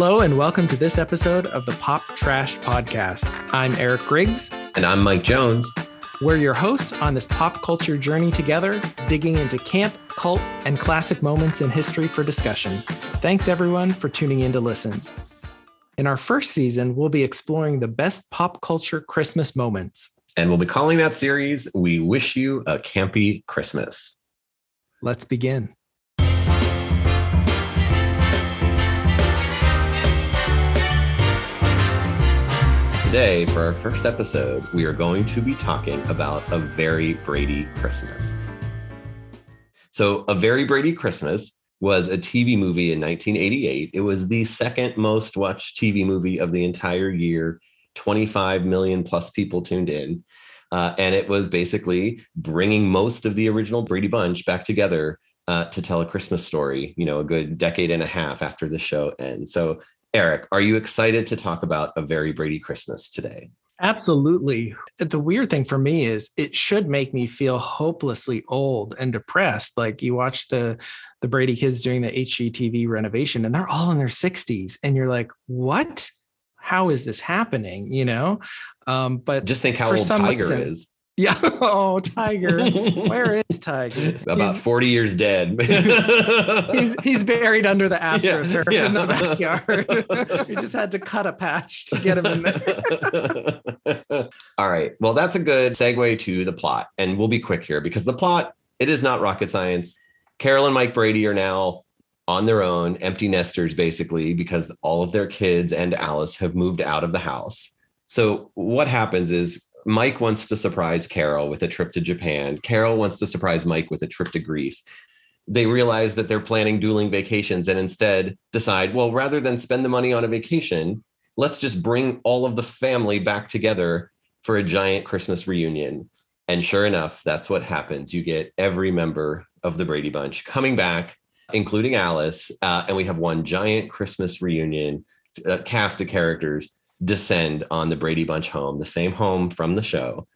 Hello, and welcome to this episode of the Pop Trash Podcast. I'm Eric Grigs. And I'm Mike Jones. We're your hosts on this pop culture journey together, digging into camp, cult, and classic moments in history for discussion. Thanks, everyone, for tuning in to listen. In our first season, we'll be exploring the best pop culture Christmas moments. And we'll be calling that series We Wish You a Campy Christmas. Let's begin. Today, for our first episode, we are going to be talking about A Very Brady Christmas. So, A Very Brady Christmas was a TV movie in 1988. It was the second most watched TV movie of the entire year. 25 million plus people tuned in. Uh, and it was basically bringing most of the original Brady Bunch back together uh, to tell a Christmas story, you know, a good decade and a half after the show ends. So Eric, are you excited to talk about A Very Brady Christmas today? Absolutely. The weird thing for me is it should make me feel hopelessly old and depressed. Like you watch the the Brady kids doing the HGTV renovation and they're all in their 60s and you're like, "What? How is this happening?" you know? Um, but just think how old Tiger reason, is. Yeah. Oh, Tiger. Where is Tiger? About he's, 40 years dead. he's he's buried under the astroturf yeah, yeah. in the backyard. we just had to cut a patch to get him in there. All right. Well, that's a good segue to the plot. And we'll be quick here because the plot, it is not rocket science. Carol and Mike Brady are now on their own, empty nesters, basically, because all of their kids and Alice have moved out of the house. So what happens is Mike wants to surprise Carol with a trip to Japan. Carol wants to surprise Mike with a trip to Greece. They realize that they're planning dueling vacations and instead decide, well, rather than spend the money on a vacation, let's just bring all of the family back together for a giant Christmas reunion. And sure enough, that's what happens. You get every member of the Brady Bunch coming back, including Alice. Uh, and we have one giant Christmas reunion, uh, cast of characters descend on the Brady Bunch home, the same home from the show.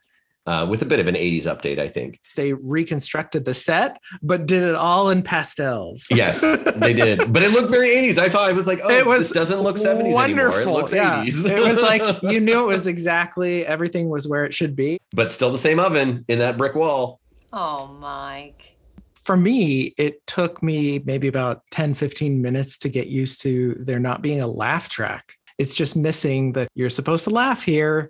Uh, with a bit of an 80s update, I think. They reconstructed the set, but did it all in pastels. yes, they did. But it looked very 80s. I thought I was like, oh, it was this doesn't look 70s wonderful. anymore. It looks yeah. 80s. it was like you knew it was exactly everything was where it should be. But still the same oven in that brick wall. Oh, Mike. For me, it took me maybe about 10, 15 minutes to get used to there not being a laugh track. It's just missing that you're supposed to laugh here.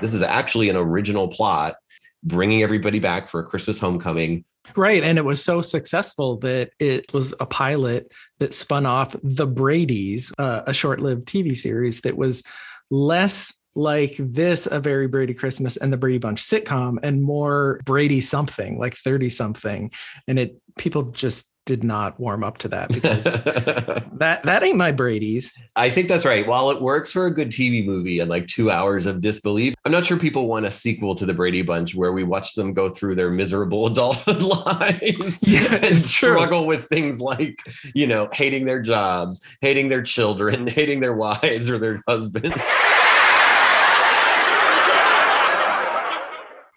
This is actually an original plot bringing everybody back for a Christmas homecoming. Right. And it was so successful that it was a pilot that spun off The Brady's, uh, a short lived TV series that was less like this, A Very Brady Christmas and the Brady Bunch sitcom, and more Brady something, like 30 something. And it, people just did not warm up to that because that that ain't my Brady's. I think that's right. While it works for a good TV movie and like two hours of disbelief, I'm not sure people want a sequel to the Brady Bunch where we watch them go through their miserable adulthood lives yeah, and struggle with things like, you know, hating their jobs, hating their children, hating their wives or their husbands.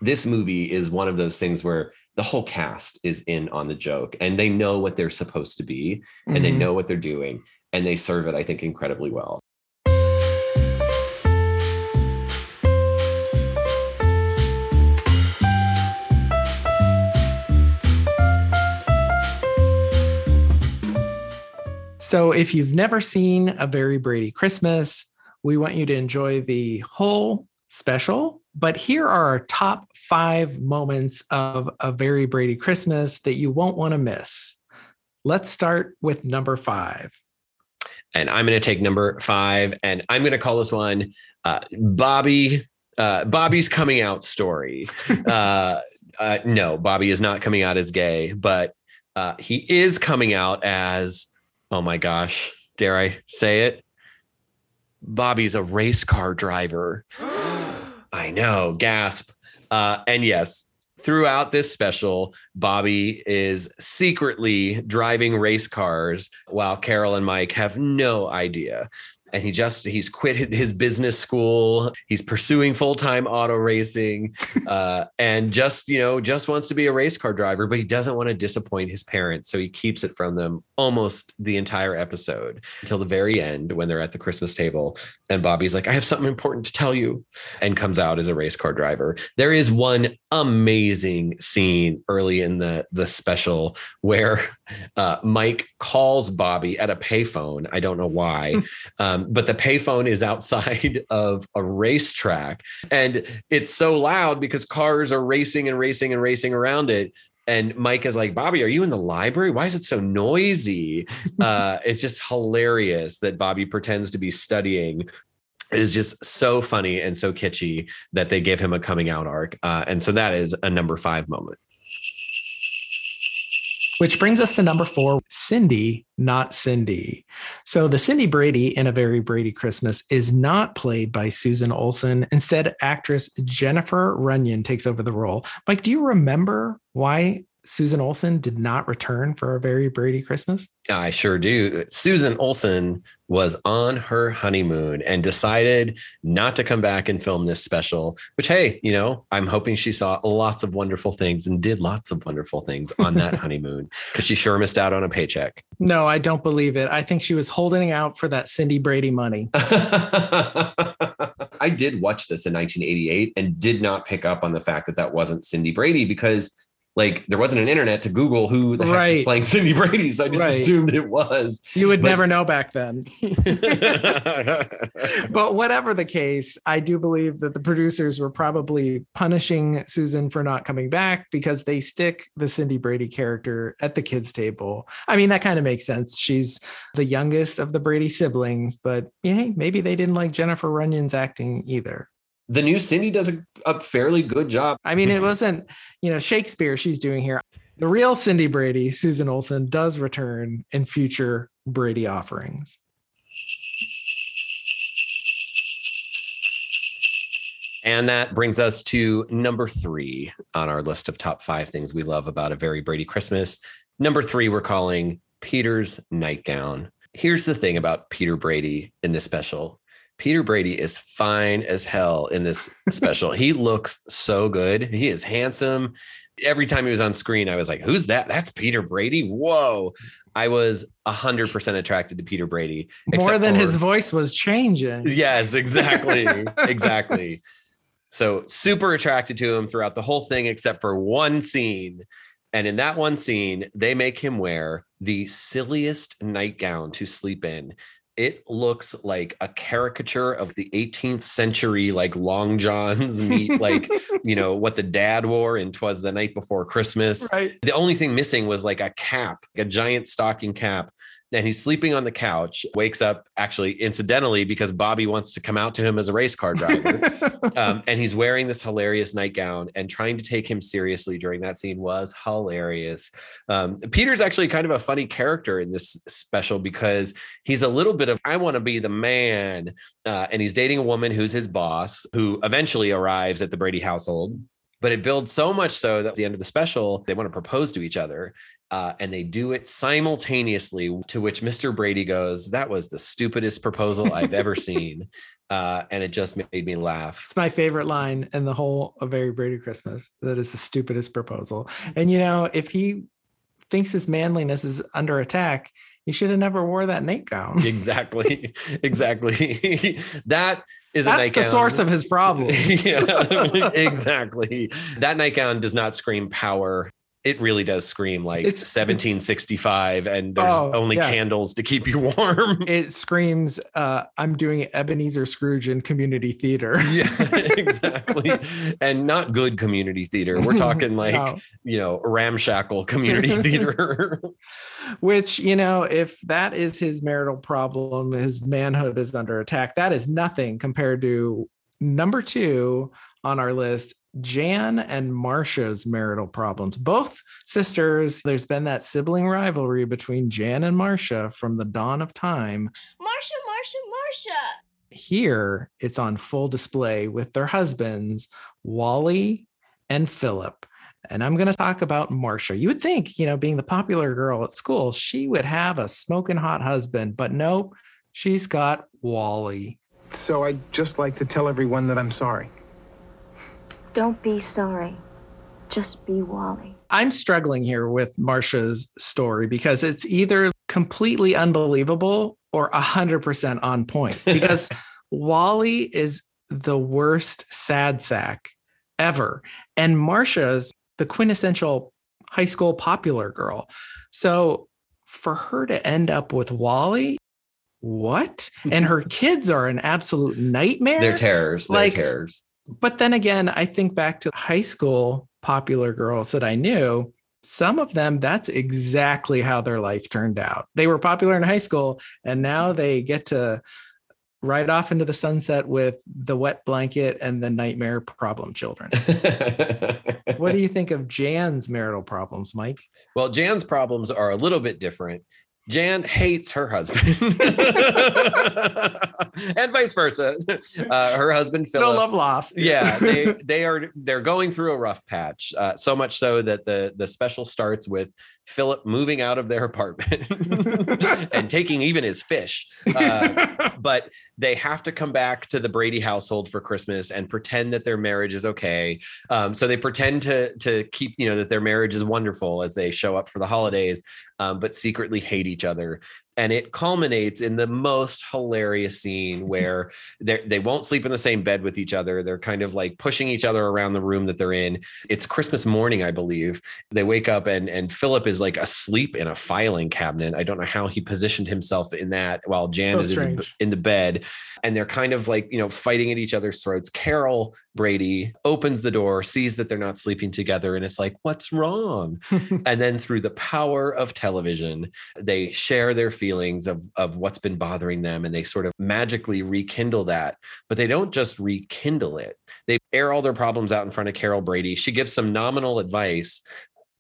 this movie is one of those things where the whole cast is in on the joke and they know what they're supposed to be mm-hmm. and they mm-hmm. know what they're doing and they serve it i think incredibly well So, if you've never seen A Very Brady Christmas, we want you to enjoy the whole special but here are our top five moments of a very Brady Christmas that you won't want to miss. Let's start with number five. And I'm going to take number five, and I'm going to call this one uh, Bobby. Uh, Bobby's coming out story. uh, uh, no, Bobby is not coming out as gay, but uh, he is coming out as, oh my gosh, dare I say it? Bobby's a race car driver. I know, gasp. Uh, and yes, throughout this special, Bobby is secretly driving race cars while Carol and Mike have no idea. And he just he's quit his business school. He's pursuing full-time auto racing uh, and just you know just wants to be a race car driver but he doesn't want to disappoint his parents so he keeps it from them almost the entire episode until the very end when they're at the christmas table and bobby's like i have something important to tell you and comes out as a race car driver. There is one amazing scene early in the the special where uh, mike calls bobby at a payphone i don't know why um, but the payphone is outside of a racetrack and it's so loud because cars are racing and racing and racing around it and Mike is like, Bobby, are you in the library? Why is it so noisy? Uh, it's just hilarious that Bobby pretends to be studying. Is just so funny and so kitschy that they give him a coming out arc. Uh, and so that is a number five moment. Which brings us to number four Cindy, not Cindy. So, the Cindy Brady in A Very Brady Christmas is not played by Susan Olsen. Instead, actress Jennifer Runyon takes over the role. Mike, do you remember why Susan Olsen did not return for a very Brady Christmas? I sure do. Susan Olsen was on her honeymoon and decided not to come back and film this special, which, hey, you know, I'm hoping she saw lots of wonderful things and did lots of wonderful things on that honeymoon because she sure missed out on a paycheck. No, I don't believe it. I think she was holding out for that Cindy Brady money. I did watch this in 1988 and did not pick up on the fact that that wasn't Cindy Brady because like there wasn't an internet to Google who the right. heck was playing Cindy Brady. So I just right. assumed it was. You would but, never know back then. but whatever the case, I do believe that the producers were probably punishing Susan for not coming back because they stick the Cindy Brady character at the kids' table. I mean, that kind of makes sense. She's the youngest of the Brady siblings, but yeah, maybe they didn't like Jennifer Runyon's acting either the new Cindy does a, a fairly good job. I mean, it wasn't, you know, Shakespeare she's doing here. The real Cindy Brady, Susan Olsen, does return in future Brady offerings. And that brings us to number three on our list of top five things we love about a very Brady Christmas. Number three, we're calling Peter's nightgown. Here's the thing about Peter Brady in this special Peter Brady is fine as hell in this special. he looks so good. He is handsome. Every time he was on screen, I was like, who's that? That's Peter Brady. Whoa. I was 100% attracted to Peter Brady. More than for, his voice was changing. Yes, exactly. exactly. So super attracted to him throughout the whole thing, except for one scene. And in that one scene, they make him wear the silliest nightgown to sleep in it looks like a caricature of the 18th century like long johns meet like you know what the dad wore in twas the night before christmas. Right. The only thing missing was like a cap a giant stocking cap and he's sleeping on the couch wakes up actually incidentally because bobby wants to come out to him as a race car driver. Um, and he's wearing this hilarious nightgown and trying to take him seriously during that scene was hilarious. Um, peter's actually kind of a funny character in this special because he's a little bit of i want to be the man uh, and he's dating a woman who's his boss who eventually arrives at the brady household but it builds so much so that at the end of the special they want to propose to each other uh, and they do it simultaneously. To which Mr. Brady goes, "That was the stupidest proposal I've ever seen," uh, and it just made me laugh. It's my favorite line in the whole "A Very Brady Christmas." That is the stupidest proposal. And you know, if he thinks his manliness is under attack, he should have never wore that nightgown. exactly, exactly. that is That's the source of his problem. yeah, exactly. That nightgown does not scream power it really does scream like it's 1765 and there's oh, only yeah. candles to keep you warm. It screams uh, i'm doing ebenezer scrooge in community theater. Yeah exactly. And not good community theater. We're talking like no. you know ramshackle community theater. Which you know if that is his marital problem his manhood is under attack that is nothing compared to number two on our list Jan and Marcia's marital problems. Both sisters, there's been that sibling rivalry between Jan and Marcia from the dawn of time. Marcia, Marcia, Marcia. Here, it's on full display with their husbands, Wally and Philip. And I'm going to talk about Marcia. You would think, you know, being the popular girl at school, she would have a smoking hot husband, but no, She's got Wally. So I'd just like to tell everyone that I'm sorry. Don't be sorry. Just be Wally. I'm struggling here with Marcia's story because it's either completely unbelievable or 100% on point because Wally is the worst sad sack ever. And Marcia's the quintessential high school popular girl. So for her to end up with Wally, what? And her kids are an absolute nightmare. They're terrors. They're Like- terrors. But then again, I think back to high school popular girls that I knew. Some of them, that's exactly how their life turned out. They were popular in high school, and now they get to ride off into the sunset with the wet blanket and the nightmare problem children. what do you think of Jan's marital problems, Mike? Well, Jan's problems are a little bit different. Jan hates her husband, and vice versa. Uh, her husband Philip. No love lost. yeah, they they are they're going through a rough patch. Uh, so much so that the the special starts with Philip moving out of their apartment and taking even his fish. Uh, but they have to come back to the Brady household for Christmas and pretend that their marriage is okay. Um, so they pretend to to keep you know that their marriage is wonderful as they show up for the holidays, um, but secretly hate each other. And it culminates in the most hilarious scene where they they won't sleep in the same bed with each other. They're kind of like pushing each other around the room that they're in. It's Christmas morning, I believe. They wake up and and Philip is like asleep in a filing cabinet. I don't know how he positioned himself in that while Jan So is in in the bed. And they're kind of like, you know, fighting at each other's throats. Carol Brady opens the door, sees that they're not sleeping together, and it's like, what's wrong? and then through the power of television, they share their feelings of, of what's been bothering them and they sort of magically rekindle that. But they don't just rekindle it, they air all their problems out in front of Carol Brady. She gives some nominal advice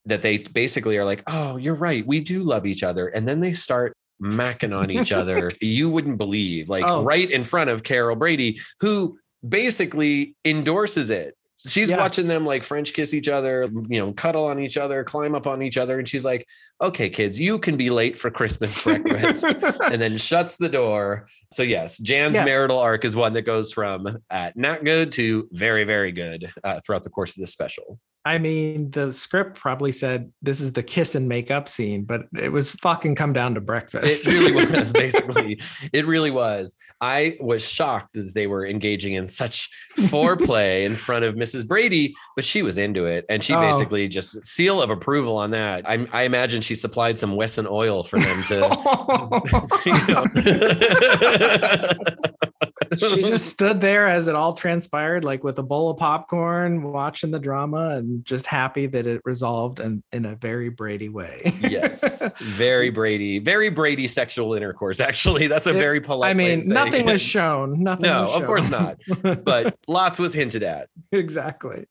that they basically are like, oh, you're right. We do love each other. And then they start macking on each other. You wouldn't believe, like Oh. right in front of Carol Brady, who basically endorses it. She's Yeah. watching them like French kiss each other, you know, cuddle on each other, climb up on each other. And she's like, okay, kids, you can be late for Christmas breakfast. and then shuts the door. So, yes, Jan's Yeah. marital arc is one that goes from uh, not good to very, very good uh, throughout the course of this special. I mean, the script probably said this is the kiss and make up scene, but it was fucking come down to breakfast. It really was, basically. It really was. I was shocked that they were engaging in such foreplay in front of Mrs. Brady, but she was into it. And she Oh. basically just seal of approval on that. I, I imagine she supplied some Wesson oil for them to. she just stood there as it all transpired, like with a bowl of popcorn, watching the drama and just happy that it resolved and in a very Brady way. yes, very Brady, very Brady sexual intercourse. Actually, that's a It- very polite. I mean, nothing was shown. Nothing. No, was of course not. But lots was hinted at. exactly.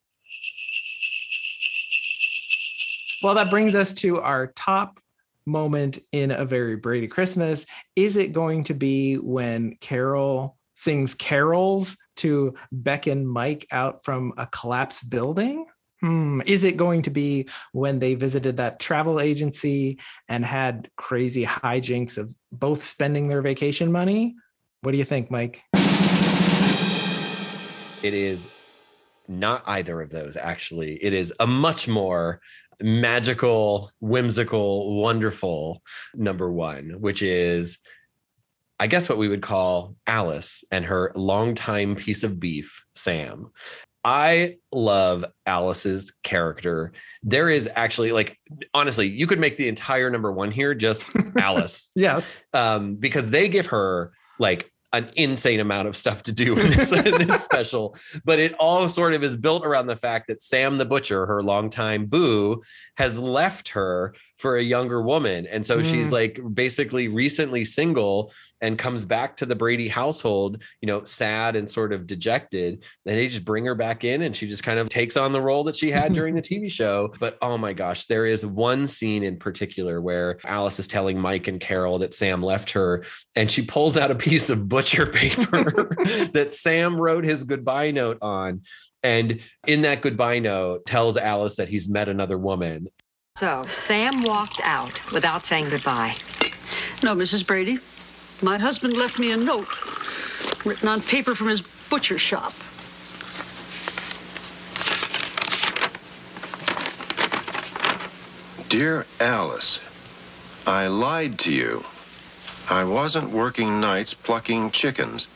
Well, that brings us to our top moment in a very Brady Christmas. Is it going to be when Carol sings carols to beckon Mike out from a collapsed building? Hmm. Is it going to be when they visited that travel agency and had crazy hijinks of both spending their vacation money? What do you think, Mike? It is not either of those, actually. It is a much more magical, whimsical, wonderful number one, which is, I guess, what we would call Alice and her longtime piece of beef, Sam. I love Alice's character. There is actually, like, honestly, you could make the entire number one here just Alice Yes. um, because they give her like an insane amount of stuff to do in this, this special. But it all sort of is built around the fact that Sam the Butcher, her longtime boo, has left her for a younger woman. And so she's Mm. like basically recently single and comes back to the Brady household, you know, sad and sort of dejected. And they just bring her back in and she just kind of takes on the role that she had during the TV show. But oh my gosh, there is one scene in particular where Alice is telling Mike and Carol that Sam left her and she pulls out a piece of butcher paper that Sam wrote his goodbye note on. And in that goodbye note, tells Alice that he's met another woman. So Sam walked out without saying goodbye. No, Mrs. Brady. My husband left me a note written on paper from his butcher shop. Dear Alice, I lied to you. I wasn't working nights plucking chickens.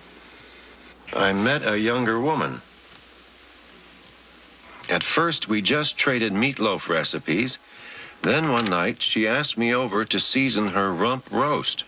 I met a younger woman. At first, we just traded meatloaf recipes. Then one night, she asked me over to season her rump roast.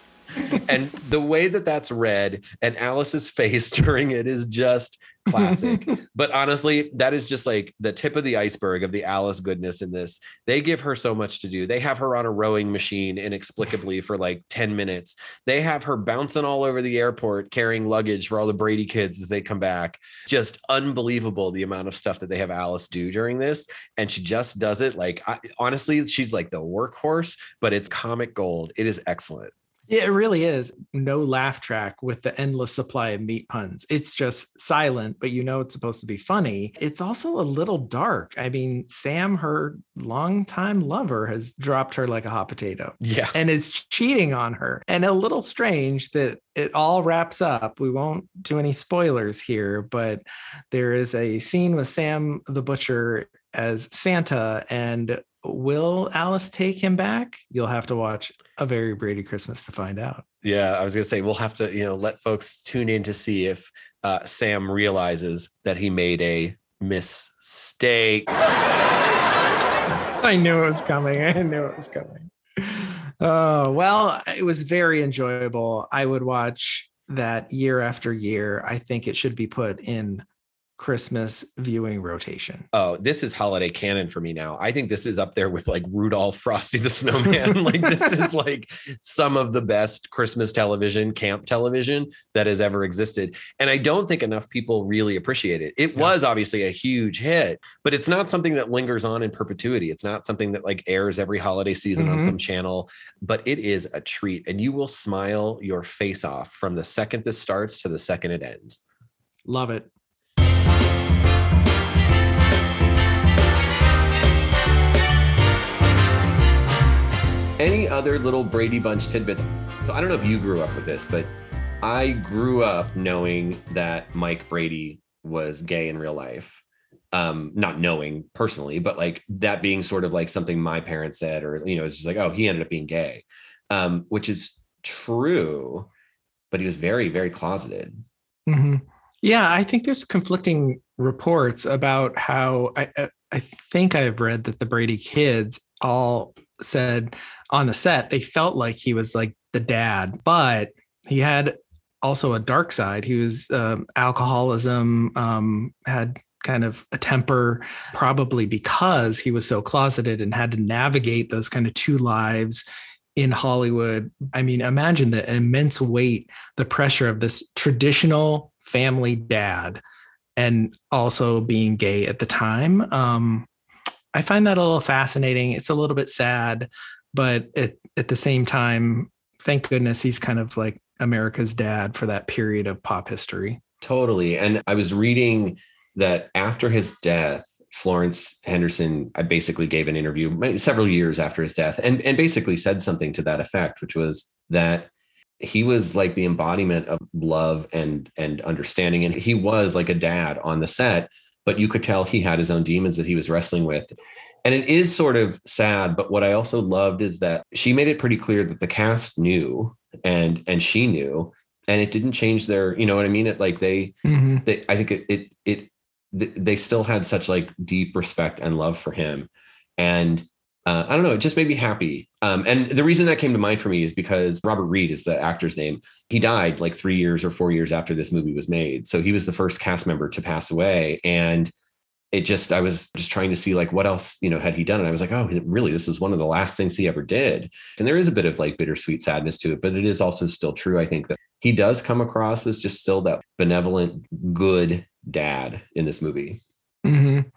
And the way that that's read and Alice's face during it is just classic. but honestly, that is just like the tip of the iceberg of the Alice goodness in this. They give her so much to do. They have her on a rowing machine inexplicably for like 10 minutes. They have her bouncing all over the airport carrying luggage for all the Brady kids as they come back. Just unbelievable the amount of stuff that they have Alice do during this. And she just does it like I, honestly, she's like the workhorse, but it's comic gold. It is excellent. Yeah, it really is. No laugh track with the endless supply of meat puns. It's just silent, but you know it's supposed to be funny. It's also a little dark. I mean, Sam, her longtime lover, has dropped her like a hot potato. Yeah. And is cheating on her. And a little strange that it all wraps up. We won't do any spoilers here, but there is a scene with Sam the Butcher as Santa and will Alice take him back? You'll have to watch a very Brady Christmas to find out. Yeah, I was gonna say we'll have to, you know, let folks tune in to see if uh, Sam realizes that he made a mistake. I knew it was coming. I knew it was coming. Oh well, it was very enjoyable. I would watch that year after year. I think it should be put in Christmas viewing rotation. Oh, this is holiday canon for me now. I think this is up there with like Rudolph Frosty the Snowman. like this is like some of the best Christmas television, camp television that has ever existed. And I don't think enough people really appreciate it. It yeah. was obviously a huge hit, but it's not something that lingers on in perpetuity. It's not something that like airs every holiday season mm-hmm. on some channel, but it is a treat and you will smile your face off from the second this starts to the second it ends. Love it. Any other little Brady Bunch tidbits? So I don't know if you grew up with this, but I grew up knowing that Mike Brady was gay in real life. Um, not knowing personally, but like that being sort of like something my parents said, or you know, it's just like, oh, he ended up being gay, um, which is true, but he was very, very closeted. Mm-hmm. Yeah, I think there's conflicting reports about how I I think I've read that the Brady kids all said on the set they felt like he was like the dad, but he had also a dark side. He was um, alcoholism, um, had kind of a temper, probably because he was so closeted and had to navigate those kind of two lives in Hollywood. I mean, imagine the immense weight, the pressure of this traditional family dad and also being gay at the time. Um, I find that a little fascinating. It's a little bit sad, but at, at the same time, thank goodness he's kind of like America's dad for that period of pop history. Totally. And I was reading that after his death, Florence Henderson I basically gave an interview several years after his death and, and basically said something to that effect, which was that he was like the embodiment of love and and understanding. And he was like a dad on the set but you could tell he had his own demons that he was wrestling with. And it is sort of sad, but what I also loved is that she made it pretty clear that the cast knew and and she knew and it didn't change their, you know what I mean? It like they mm-hmm. they I think it it it they still had such like deep respect and love for him. And uh, I don't know, it just made me happy. Um, and the reason that came to mind for me is because Robert Reed is the actor's name. He died like three years or four years after this movie was made. So he was the first cast member to pass away. And it just, I was just trying to see like what else, you know, had he done? And I was like, oh, really, this is one of the last things he ever did. And there is a bit of like bittersweet sadness to it, but it is also still true. I think that he does come across as just still that benevolent, good dad in this movie. Mm-hmm.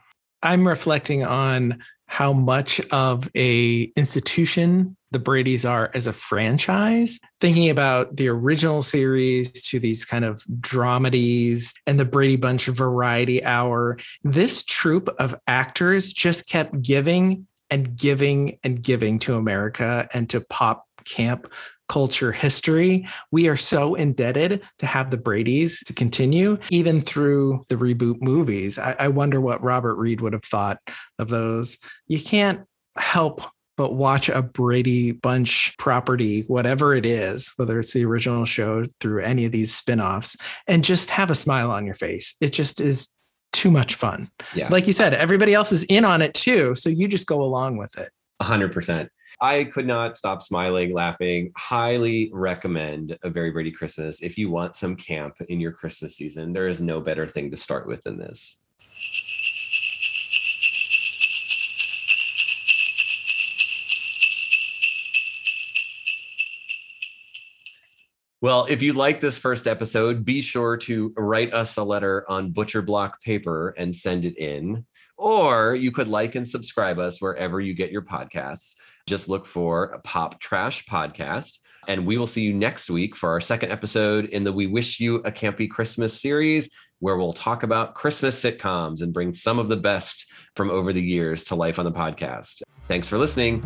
I'm reflecting on how much of a institution the Brady's are as a franchise, thinking about the original series to these kind of dramedies and the Brady Bunch variety hour. This troupe of actors just kept giving and giving and giving to America and to pop camp culture history. We are so indebted to have the Brady's to continue, even through the reboot movies. I, I wonder what Robert Reed would have thought of those. You can't help but watch a Brady Bunch property, whatever it is, whether it's the original show through any of these spin-offs, and just have a smile on your face. It just is too much fun. Yeah. Like you said, everybody else is in on it too. So you just go along with it. 100%. I could not stop smiling, laughing. Highly recommend A Very Brady Christmas. If you want some camp in your Christmas season, there is no better thing to start with than this. Well, if you like this first episode, be sure to write us a letter on butcher block paper and send it in. Or you could like and subscribe us wherever you get your podcasts. Just look for Pop Trash Podcast. And we will see you next week for our second episode in the We Wish You a Campy Christmas series, where we'll talk about Christmas sitcoms and bring some of the best from over the years to life on the podcast. Thanks for listening.